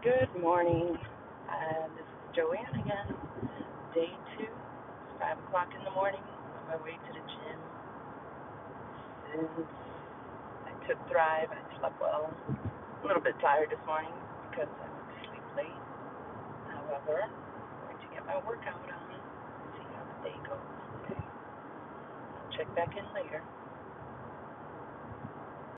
Good morning. Uh, this is Joanne again. Day two. It's five o'clock in the morning. On my way to the gym. Since I took Thrive, I slept well. A little bit tired this morning because I went to sleep late. However, I'm going to get my workout on and see how the day goes. Okay. I'll check back in later.